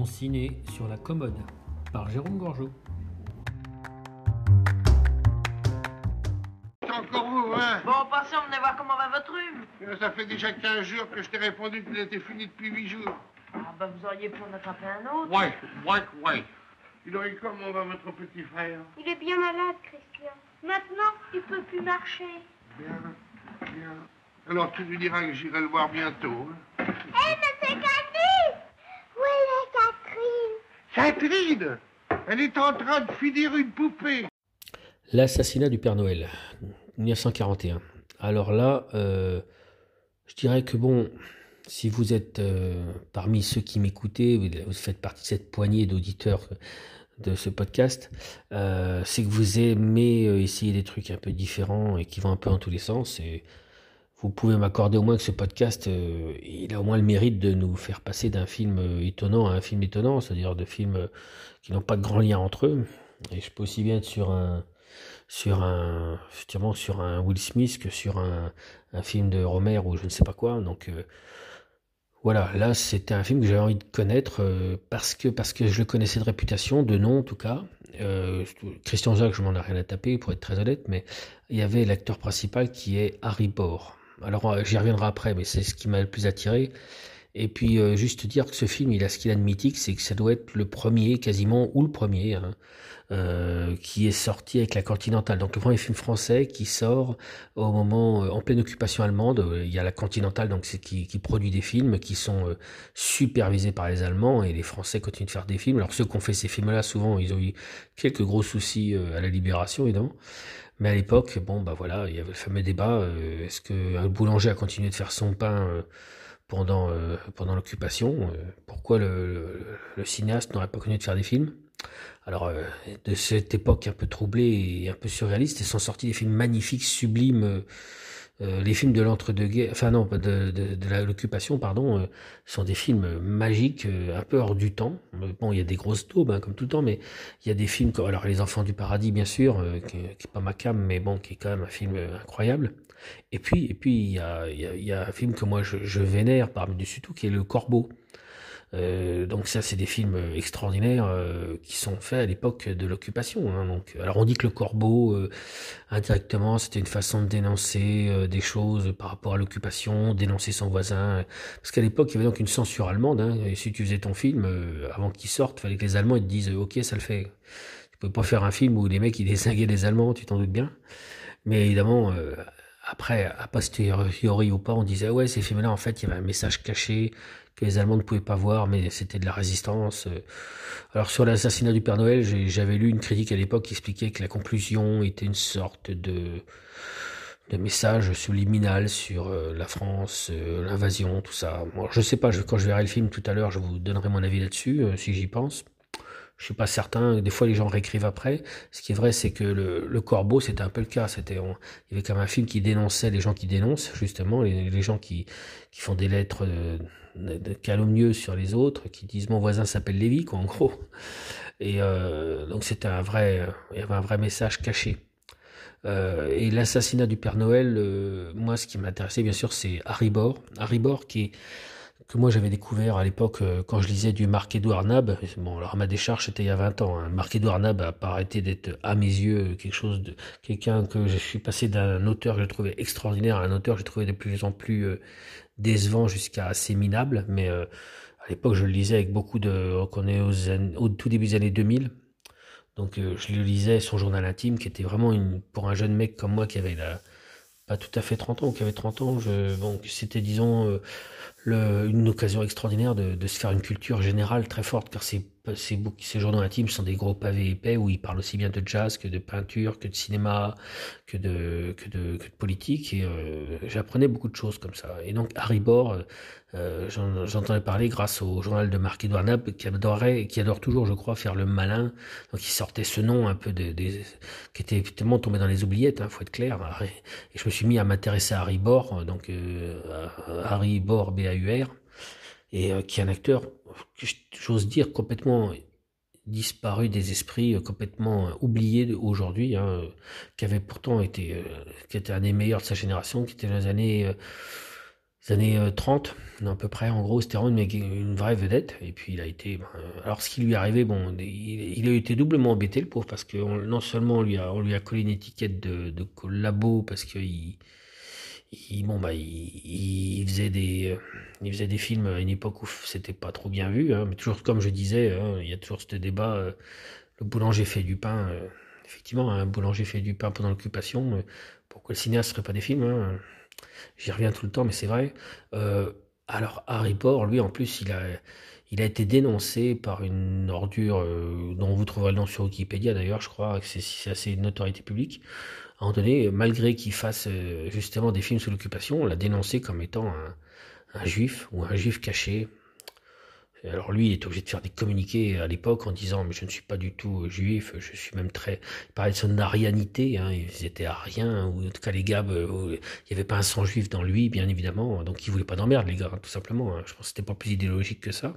Mon ciné sur la commode par Jérôme Gorgeau. C'est encore vous, hein? Bon, passez, on venait voir comment va votre rhume. Euh, Ça fait déjà 15 jours que je t'ai répondu qu'il était fini depuis 8 jours. Ah, bah, vous auriez pu en attraper un autre. Ouais, ouais, ouais. Il aurait comment va votre petit frère? Il est bien malade, Christian. Maintenant, il peut plus marcher. Bien, bien. Alors tu lui diras que j'irai le voir bientôt. hein? Hé, mais c'est Cathy Où est Catherine Elle est en train de finir une poupée. L'assassinat du Père Noël, 1941. Alors là, euh, je dirais que bon, si vous êtes euh, parmi ceux qui m'écoutez, vous, faites partie de cette poignée d'auditeurs de ce podcast, euh, c'est que vous aimez essayer des trucs un peu différents et qui vont un peu dans tous les sens. Vous pouvez m'accorder au moins que ce podcast, euh, il a au moins le mérite de nous faire passer d'un film euh, étonnant à un film étonnant, c'est-à-dire de films euh, qui n'ont pas de grand lien entre eux. Et je peux aussi bien être sur un sur un effectivement sur un Will Smith que sur un, un film de Romer ou je ne sais pas quoi. Donc voilà, là c'était un film que j'avais envie de connaître parce que parce que je le connaissais de réputation, de nom en tout cas. Christian Jacques, je m'en ai rien à taper pour être très honnête, mais il y avait l'acteur principal qui est Harry Bor. Alors euh, j'y reviendrai après, mais c'est ce qui m'a le plus attiré. Et puis euh, juste dire que ce film, il a ce qu'il a de mythique, c'est que ça doit être le premier quasiment ou le premier hein, euh, qui est sorti avec la Continentale. Donc le premier film français qui sort au moment euh, en pleine occupation allemande. Euh, Il y a la Continentale donc qui, qui produit des films qui sont euh, supervisés par les Allemands et les Français continuent de faire des films. Alors ceux qui ont fait ces films-là, souvent ils ont eu quelques gros soucis euh, à la Libération évidemment. Mais à l'époque, bon bah voilà, il y avait le fameux débat est-ce que un boulanger a continué de faire son pain pendant euh, pendant l'occupation euh, Pourquoi le, cinéaste n'aurait pas continué de faire des films? Alors, euh, de cette époque un peu troublée et un peu surréaliste, ils sont sortis des films magnifiques, sublimes. Euh, les films de l'entre-deux-guerres, enfin non, de, de, de l'occupation, pardon, euh, sont des films magiques, euh, un peu hors du temps. Bon, il y a des grosses taubes, hein, comme tout le temps, mais il y a des films comme, alors Les Enfants du Paradis, bien sûr, qui, qui est pas ma cam, mais bon, qui est quand même un film incroyable. Et puis, et puis, il y a, y y a un film que moi je, vénère par-dessus tout, qui est Le Corbeau. Euh, donc ça, c'est des films extraordinaires euh, qui sont faits à l'époque de l'occupation. hein. donc, alors on dit que le Corbeau, euh, indirectement, c'était une façon de dénoncer euh, des choses par rapport à l'occupation, dénoncer son voisin. Parce qu'à l'époque, il y avait donc une censure allemande. hein, et si tu faisais ton film, euh, avant qu'il sorte, fallait que les Allemands ils te disent, euh, ok, ça le fait. Tu pouvais pas faire un film où les mecs ils désinguaient les Allemands, tu t'en doutes bien. Mais évidemment, euh, après, à posteriori ou pas, on disait ouais, ces films-là, en fait, il y avait un message caché que les Allemands ne pouvaient pas voir, mais c'était de la résistance. Alors sur l'assassinat du Père Noël, j'avais lu une critique à l'époque qui expliquait que la conclusion était une sorte de de message subliminal sur euh, la France, euh, l'invasion, tout ça. Moi, je sais pas, quand je verrai le film tout à l'heure, je vous donnerai mon avis là-dessus, euh, si j'y pense. Je suis pas certain. Des fois, les gens réécrivent après. Ce qui est vrai, c'est que le, le Corbeau, c'était un peu le cas. C'était, il y avait même un film qui dénonçait les gens qui dénoncent, justement, les, les gens qui, qui font des lettres calomnieuses sur les autres, qui disent mon voisin s'appelle Lévi, quoi, en gros. Et euh, donc, c'était un vrai, il y avait un vrai message caché. Euh, et l'assassinat du Père Noël, euh, moi, ce qui m'intéressait, bien sûr, c'est Harry Bor. Harry Bor, qui est que moi j'avais découvert à l'époque euh, quand je lisais du Marc-Édouard Nab. Bon, alors ma décharge, c'était il y a 20 ans. Hein. Marc-Édouard Nab a pas arrêté d'être, à mes yeux, quelque chose de, quelqu'un que je suis passé d'un auteur que je trouvais extraordinaire à un auteur que je trouvais de plus en plus euh, décevant jusqu'à assez minable. Mais euh, à l'époque, je le lisais avec beaucoup de, qu'on est aux au tout début des années 2000. Donc euh, je le lisais, son journal intime, qui était vraiment une, pour un jeune mec comme moi qui avait la, pas tout à fait 30 ans, ou qui avait 30 ans, je, bon, c'était disons euh, le, une occasion extraordinaire de, de se faire une culture générale très forte, car ces, ces, journaux intimes sont des gros pavés épais où il parle aussi bien de jazz que de peinture, que de cinéma, que de, que de, que de politique, et euh, j'apprenais beaucoup de choses comme ça. Et donc Harry Bor, euh, euh, j'en- j'entendais parler grâce au journal de Marc-Édouard Nab, qui adorait, qui adore toujours, je crois, faire le malin. Donc il sortait ce nom un peu des qui était tellement tombé dans les oubliettes, hein, faut être clair. Et je me suis mis à m'intéresser à Harry Bor, donc Harry Bor B-A-U-R, et euh, qui est un acteur, j'ose dire, complètement disparu des esprits, euh, complètement euh, oublié aujourd'hui, hein, qui avait pourtant été, qui était un des meilleurs de sa génération, qui était dans les années années 30, à peu près. En gros, c'était vraiment une, une, vraie vedette. Et puis, il a été. Ben, alors, ce qui lui est arrivé, bon, il, a été doublement embêté, le pauvre, parce que non seulement on lui, a, on lui a collé une étiquette de, de collabo, parce qu'il. Il, bon, bah, il, faisait des, il faisait des films à une époque où c'était pas trop bien vu, hein, mais toujours comme je disais, hein, il y a toujours ce débat. Euh, le boulanger fait du pain. Euh, effectivement, un boulanger fait du pain pendant l'occupation. pourquoi le cinéaste ferait pas des films hein? J'y reviens tout le temps, mais c'est vrai. Euh, alors, Harry Potter, lui, en plus, il a, il a été dénoncé par une ordure euh, dont vous trouverez le nom sur Wikipédia, d'ailleurs, je crois c'est assez une notoriété publique. Un moment donné, malgré qu'il fasse euh, justement des films sous l'occupation, on l'a dénoncé comme étant un, juif ou un juif caché. Alors lui, il est obligé de faire des communiqués à l'époque en disant mais je ne suis pas du tout juif, je suis même très... Il parlait de son arianité, hein, ils étaient ariens, ou en tout cas les gars, euh, il n'y avait pas un sang juif dans lui, bien évidemment, donc il voulait pas d'emmerde les gars, tout simplement. Hein. Je pense que c'était pas plus idéologique que ça.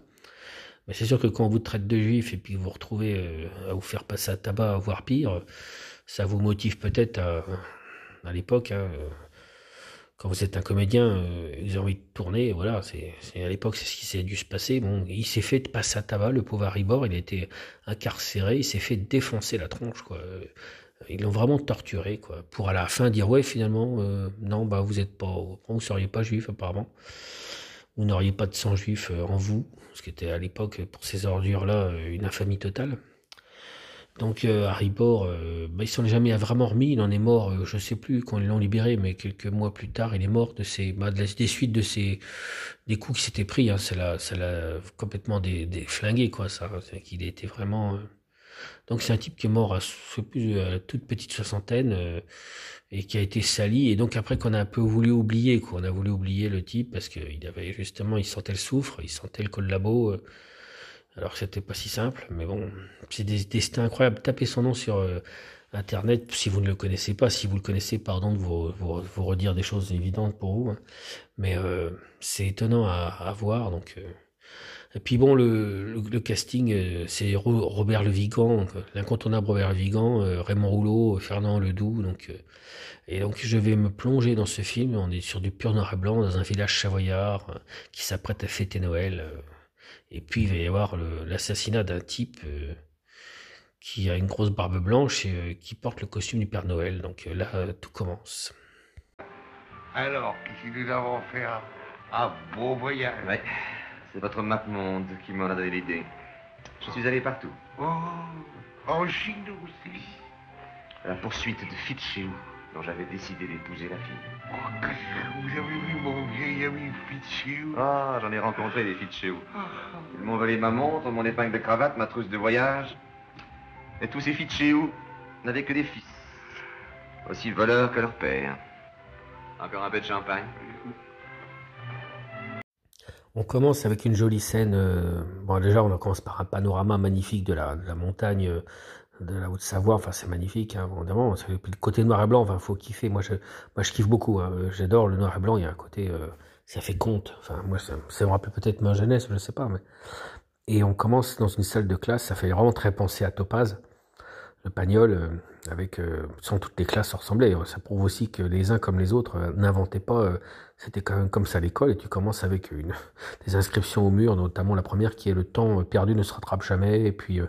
Mais c'est sûr que quand on vous traite de juif et puis vous vous retrouvez euh, à vous faire passer à tabac, voire pire, ça vous motive peut-être à, l'époque. Hein, quand vous êtes un comédien, euh, vous avez envie de tourner, voilà, c'est, à l'époque c'est ce qui s'est dû se passer. Bon, il s'est fait passer à tabac, le pauvre Haribor, il a été incarcéré, il s'est fait défoncer la tronche, quoi. Ils l'ont vraiment torturé, quoi, pour à la fin dire ouais finalement euh, non bah vous êtes pas, vous seriez pas juif apparemment, vous n'auriez pas de sang juif euh, en vous, ce qui était à l'époque pour ces ordures là une infamie totale. Donc euh, Harry Potter, euh, bah, s'en est jamais vraiment remis, il en est mort, euh, je sais plus quand ils l'ont libéré, mais quelques mois plus tard, il est mort de ses, bah, des suites de ses, des coups qu'il s'était pris, hein, ça l'a, complètement des, des flingué quoi, ça, qu'il était vraiment. Donc c'est un type qui est mort à, à toute petite soixantaine et qui a été sali, et donc après qu'on a un peu voulu oublier, quoi, on a voulu oublier le type parce qu'il avait justement, il sentait le soufre, il sentait le collabo. Alors c'était pas si simple, mais bon, c'est des destins incroyables. Tapez son nom sur euh, internet si vous ne le connaissez pas. Si vous le connaissez, pardon de vous, vous, redire des choses évidentes pour vous. Hein. Mais euh, c'est étonnant à, voir. Donc, euh. Et puis bon, le, casting, c'est Robert Le Vigan, l'incontournable Robert Le Vigan, Raymond Rouleau, Fernand Ledoux. Et donc je vais me plonger dans ce film. On est sur du pur noir et blanc dans un village savoyard qui s'apprête à fêter Noël. Et puis il va y avoir l'assassinat d'un type euh, qui a une grosse barbe blanche et euh, qui porte le costume du Père Noël. Donc euh, là, tout commence. Alors, quest nous avons fait un, beau voyage Ouais, c'est votre map monde qui m'en a donné l'idée. Je suis allé partout. Oh, en Chine aussi. la poursuite de Fitchéou dont j'avais décidé d'épouser la fille. Oh, vous avez vu mon vieil ami Fitzhugh Ah, j'en ai rencontré des Fitzhugh. Ah. Ils m'ont volé ma montre, mon épingle de cravate, ma trousse de voyage. Et tous ces Fitzhugh n'avaient que des fils. Aussi voleurs que leur père. Encore un peu de champagne on commence avec une jolie scène. Euh, bon, déjà, on commence par un panorama magnifique de la, de la montagne euh, de la Haute-Savoie. Enfin, c'est magnifique, hein. Le côté noir et blanc, enfin, faut kiffer. Moi, je, moi, je kiffe beaucoup. Hein. J'adore le noir et blanc. Il y a un côté, euh, ça fait compte. Enfin, moi, ça, ça me rappelle peut-être ma jeunesse, je sais pas. Mais... Et on commence dans une salle de classe. Ça fait vraiment très penser à Topaz, le Pagnol, euh, avec, euh, sans toutes les classes se. Ça prouve aussi que les uns comme les autres n'inventaient pas. C'était quand même comme ça l'école. Et tu commences avec une, des inscriptions au mur, notamment la première qui est le temps perdu ne se rattrape jamais. Et puis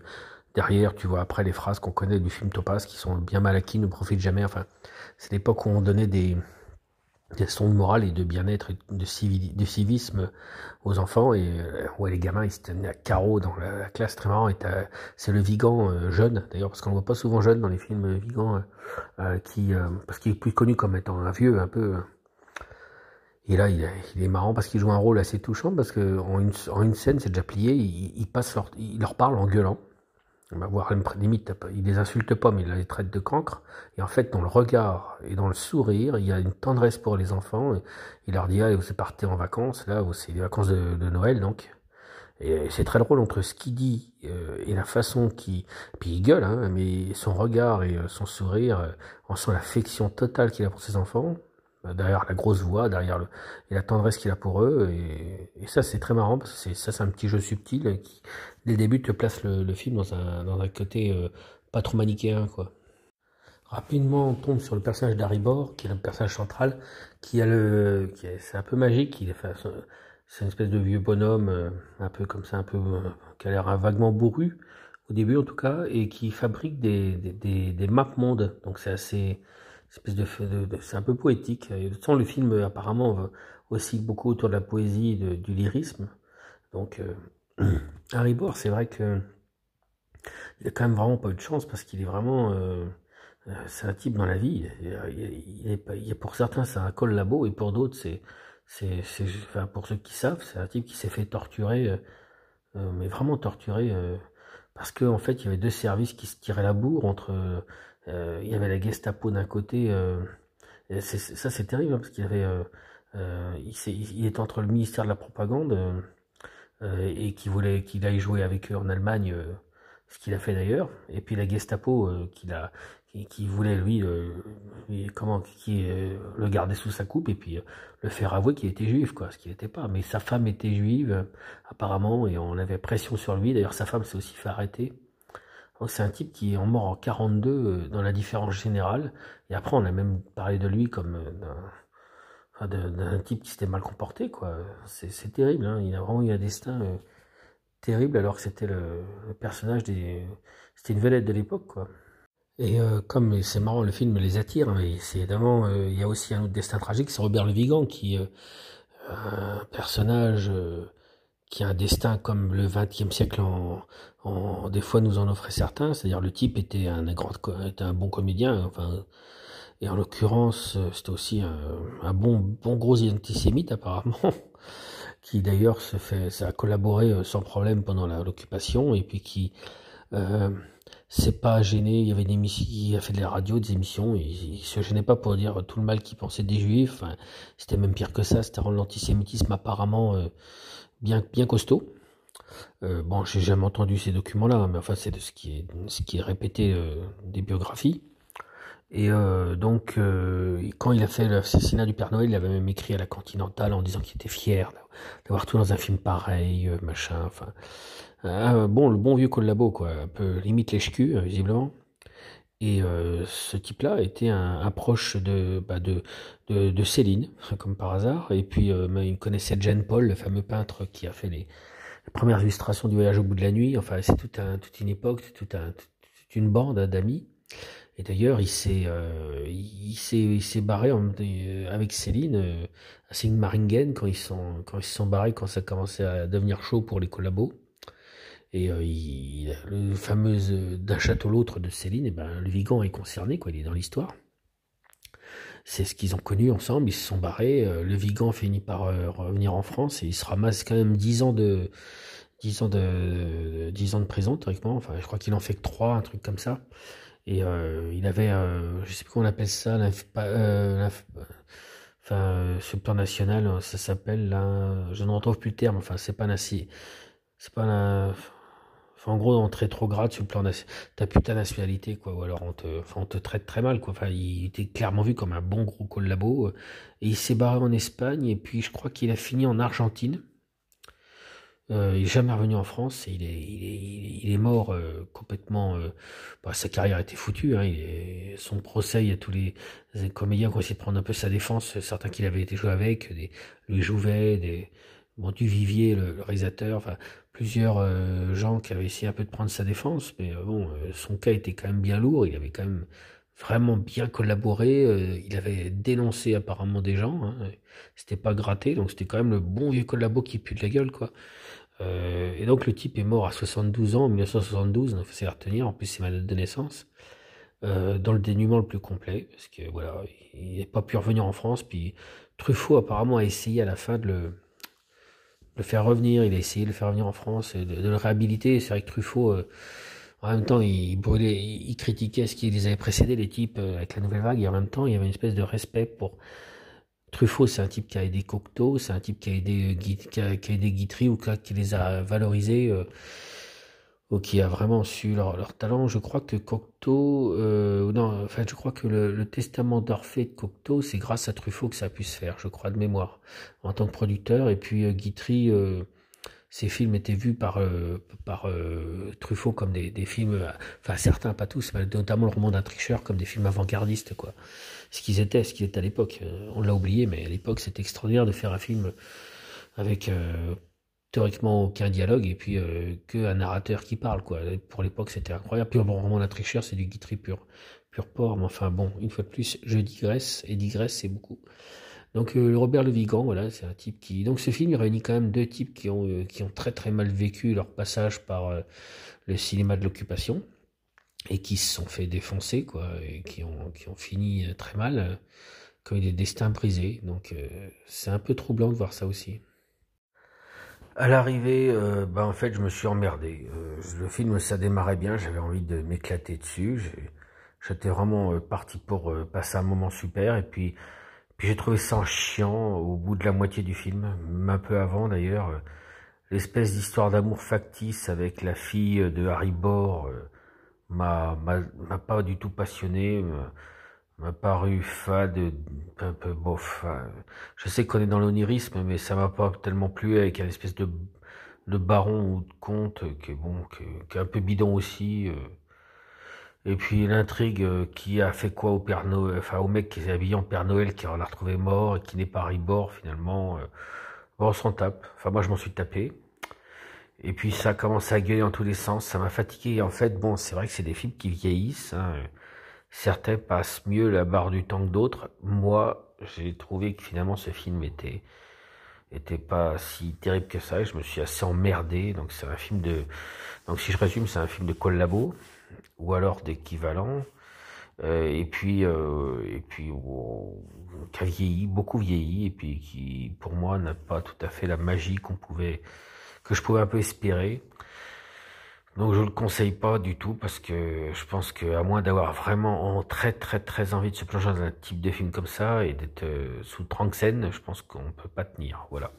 Derrière, tu vois après les phrases qu'on connaît du film Topaz qui sont bien mal acquis, ne profitent jamais. Enfin, c'est l'époque où on donnait des, sons de morale et de bien-être et de, civisme aux enfants. Et euh, ouais les gamins ils se tenaient à carreau dans la, classe. Très marrant. C'est le Vigan euh, jeune d'ailleurs parce qu'on ne voit pas souvent jeune dans les films Vigan euh, qui parce qu'il est plus connu comme étant un vieux un peu et là, il, est marrant parce qu'il joue un rôle assez touchant parce que en une, en une scène, c'est déjà plié, il, il passe leur, il leur parle en gueulant voire limite, il les insulte pas, mais il les traite de cancre. Et en fait, dans le regard et dans le sourire, il y a une tendresse pour les enfants. Il leur dit, ah, vous partez en vacances, là, c'est les vacances de, Noël, donc. Et c'est très drôle entre ce qu'il dit euh, et la façon qu'il... Puis il gueule, hein, mais son regard et euh, son sourire, euh, on sent l'affection totale qu'il a pour ses enfants. Euh, derrière la grosse voix, derrière la tendresse qu'il a pour eux. Et, ça, c'est très marrant parce que ça, c'est un petit jeu subtil qui, dès le début, te place le, film dans un, côté euh, pas trop manichéen, quoi. rapidement on tombe sur le personnage d'Aribor, qui est le personnage central, qui a le, est, c'est un peu magique, c'est une espèce de vieux bonhomme, euh, un peu comme ça, un peu, euh, qui a l'air vaguement bourru, au début en tout cas, et qui fabrique des, des maps mondes. Donc c'est assez, espèce de, de, c'est un peu poétique. Façon, le film apparemment aussi beaucoup autour de la poésie, de, du lyrisme. Donc euh, Harry Bohr, c'est vrai que il a quand même vraiment pas eu de chance parce qu'il est vraiment, euh, euh c'est un type dans la vie. Il, il, est, il est, pour certains, c'est un col labo et pour d'autres, c'est, c'est, enfin, pour ceux qui savent, c'est un type qui s'est fait torturer, euh mais vraiment torturer parce qu'en en fait, il y avait deux services qui se tiraient la bourre entre. Euh, il y avait la Gestapo d'un côté. Euh, ça, c'est terrible hein, parce qu'il avait. Euh, il, il, est entre le ministère de la propagande et qui voulait qu'il aille jouer avec eux en Allemagne, ce qu'il a fait d'ailleurs. Et puis la Gestapo qu'il a qui, voulait lui, euh, comment, qui euh, le garder sous sa coupe et puis euh, le faire avouer qu'il était juif, quoi, ce qu'il n'était pas. Mais sa femme était juive, apparemment, et on avait pression sur lui. D'ailleurs, sa femme s'est aussi fait arrêter. c'est un type qui est mort en 42 dans la différence générale. Et après, on a même parlé de lui comme d'un type qui s'était mal comporté, quoi. C'est terrible, hein. Il a vraiment eu un destin terrible alors que c'était le, le personnage des, c'était une vedette de l'époque, quoi. Et euh, comme c'est marrant, le film les attire, mais c'est évidemment, euh, il y a aussi un autre destin tragique, c'est Robert Le Vigan, qui euh, un personnage qui a un destin comme le XXe siècle en, des fois nous en offrait certains, c'est-à-dire le type était un grand, était un bon comédien, enfin, et en l'occurrence c'était aussi un, bon, bon gros antisémite apparemment, qui d'ailleurs se fait, a collaboré sans problème pendant l'occupation et puis qui c'est pas gêné. Il y avait une émission, il a fait de la radio, des émissions, il, se gênait pas pour dire tout le mal qu'il pensait des juifs. c'était même pire que ça, c'était rendre l'antisémitisme apparemment euh, bien, costaud. Euh, bon, j'ai jamais entendu ces documents-là, hein, mais enfin, c'est de ce qui est, répété euh, des biographies. Et euh, donc, quand il a fait l'assassinat du Père Noël, il avait même écrit à la Continentale en disant qu'il était fier d'avoir tout dans un film pareil, machin. Enfin, ah, bon, le bon vieux collabo, quoi, un peu limite euh, visiblement. Et euh, ce type-là était un, proche de, bah, de, Céline, comme par hasard. Et puis, euh, il connaissait Jean Paul, le fameux peintre qui a fait les, premières illustrations du voyage au bout de la nuit. Enfin, c'est toute une époque, toute, toute une bande d'amis. Et d'ailleurs, il s'est, euh, il s'est, il s'est barré en, avec Céline euh, à Sigmaringen quand ils sont, quand ils se sont barrés, quand ça commençait à devenir chaud pour les collabos. Et euh, il, le fameux euh, d'un château l'autre de Céline, et eh ben, le Vigan est concerné, quoi, il est dans l'histoire. C'est ce qu'ils ont connu ensemble, ils se sont barrés. Euh, le Vigan finit par revenir en France et il se ramasse quand même 10 ans de 10 ans de 10 ans de prison théoriquement. Enfin, je crois qu'il en fait que 3, un truc comme ça. Et il avait, je sais plus comment on appelle ça, enfin, ce plan national, ça s'appelle là, je ne retrouve plus le terme. Enfin, c'est pas c'est pas un, en gros, on te rétrograde sur le plan ta putain nationalité, quoi. Ou alors on te, on te traite très mal, quoi. Enfin, il était clairement vu comme un bon gros collabo. Euh, et il s'est barré en Espagne, et puis je crois qu'il a fini en Argentine. Euh, il est jamais revenu en France, il est, mort euh, complètement. Euh, bah, sa carrière été foutue. Hein, son procès, il y a tous les, comédiens qui ont essayé de prendre un peu sa défense, certains qu'il avait été joué avec, lui Jouvet, des, bon, du Vivier, le, le réalisateur, plusieurs gens qui avaient essayé un peu de prendre sa défense, mais son cas était quand même bien lourd, il avait quand même vraiment bien collaboré, il avait dénoncé apparemment des gens, hein, c'était pas gratté, donc c'était quand même le bon vieux collabo qui pue de la gueule, quoi. et donc le type est mort à 72 ans, en 1972, il faut s'y retenir, en plus c'est ma date de naissance, dans le dénuement le plus complet, parce que voilà, il n'est pas pu revenir en France, puis Truffaut apparemment a essayé à la fin de le faire revenir, il a essayé de le faire revenir en France, de, de le réhabiliter. C'est vrai que Truffaut, euh, en même temps, il brûlait, il critiquait ce qui les avait précédés, les types, euh, avec la nouvelle vague, et en même temps, il y avait une espèce de respect pour Truffaut. C'est un type qui a aidé Cocteau, c'est un type qui a aidé, qui a, qui a aidé Guitry, ou qui les a valorisés. Euh, qui a vraiment su leur, talent. Je crois que Cocteau, euh, non, enfin, je crois que le, testament d'Orphée de Cocteau, c'est grâce à Truffaut que ça a pu se faire, je crois, de mémoire, en tant que producteur. Et puis euh, Guitry, euh, ces films étaient vus par, par Truffaut comme des, films, enfin certains, pas tous, mais notamment le roman d'un tricheur, comme des films avant-gardistes, quoi. Ce qu'ils étaient, ce qu'ils étaient à l'époque. On l'a oublié, mais à l'époque, c'était extraordinaire de faire un film avec théoriquement aucun dialogue et puis euh, qu'un narrateur qui parle quoi. Pour l'époque c'était incroyable. Puis bon, vraiment la tricheur c'est du guitry pur, pur porc. Mais enfin bon, une fois de plus, je digresse et digresse c'est beaucoup. Donc euh, Robert Le Vigan, voilà, c'est un type qui. Donc ce film il réunit quand même deux types qui ont euh, qui ont très très mal vécu leur passage par le cinéma de l'occupation et qui se sont fait défoncer quoi et qui ont qui ont fini très mal, quand il est destin brisé. Donc c'est un peu troublant de voir ça aussi. À l'arrivée, euh, bah en fait, je me suis emmerdé. Euh, le film, ça démarrait bien, j'avais envie de m'éclater dessus. J'étais vraiment euh, parti pour passer un moment super. Et puis j'ai trouvé ça chiant au bout de la moitié du film, un peu avant d'ailleurs. L'espèce d'histoire d'amour factice avec la fille de Harry Bore m'a m'a pas du tout passionné m'a paru fade, un peu bof. Je sais qu'on est dans l'onirisme, mais ça m'a pas tellement plu avec un espèce de, de baron ou de comte qui est bon, qui est, un peu bidon aussi. Euh. Et puis l'intrigue euh, qui a fait quoi au Père Noël, enfin au mec qui s'est habillé en Père Noël, qui l'a retrouvé mort et qui n'est pas Ribord finalement. Euh. Bon, on s'en tape. Enfin moi je m'en suis tapé. Et puis ça a commencé à gueuler en tous les sens, ça m'a fatigué. En fait, bon, c'est vrai que c'est des films qui vieillissent. Hein. Certains passent mieux la barre du temps que d'autres. Moi, j'ai trouvé que finalement ce film était était pas si terrible que ça. Je me suis assez emmerdé. Donc c'est un film de donc si je résume, c'est un film de collabo ou alors d'équivalent. Euh, et puis euh, et puis qui a vieilli, beaucoup vieilli, et puis qui pour moi n'a pas tout à fait la magie qu'on pouvait que je pouvais un peu espérer. Donc je le conseille pas du tout parce que je pense qu'à moins d'avoir vraiment très très très envie de se plonger dans un type de film comme ça et d'être euh, sous Tranxène, je pense qu'on peut pas tenir. Voilà.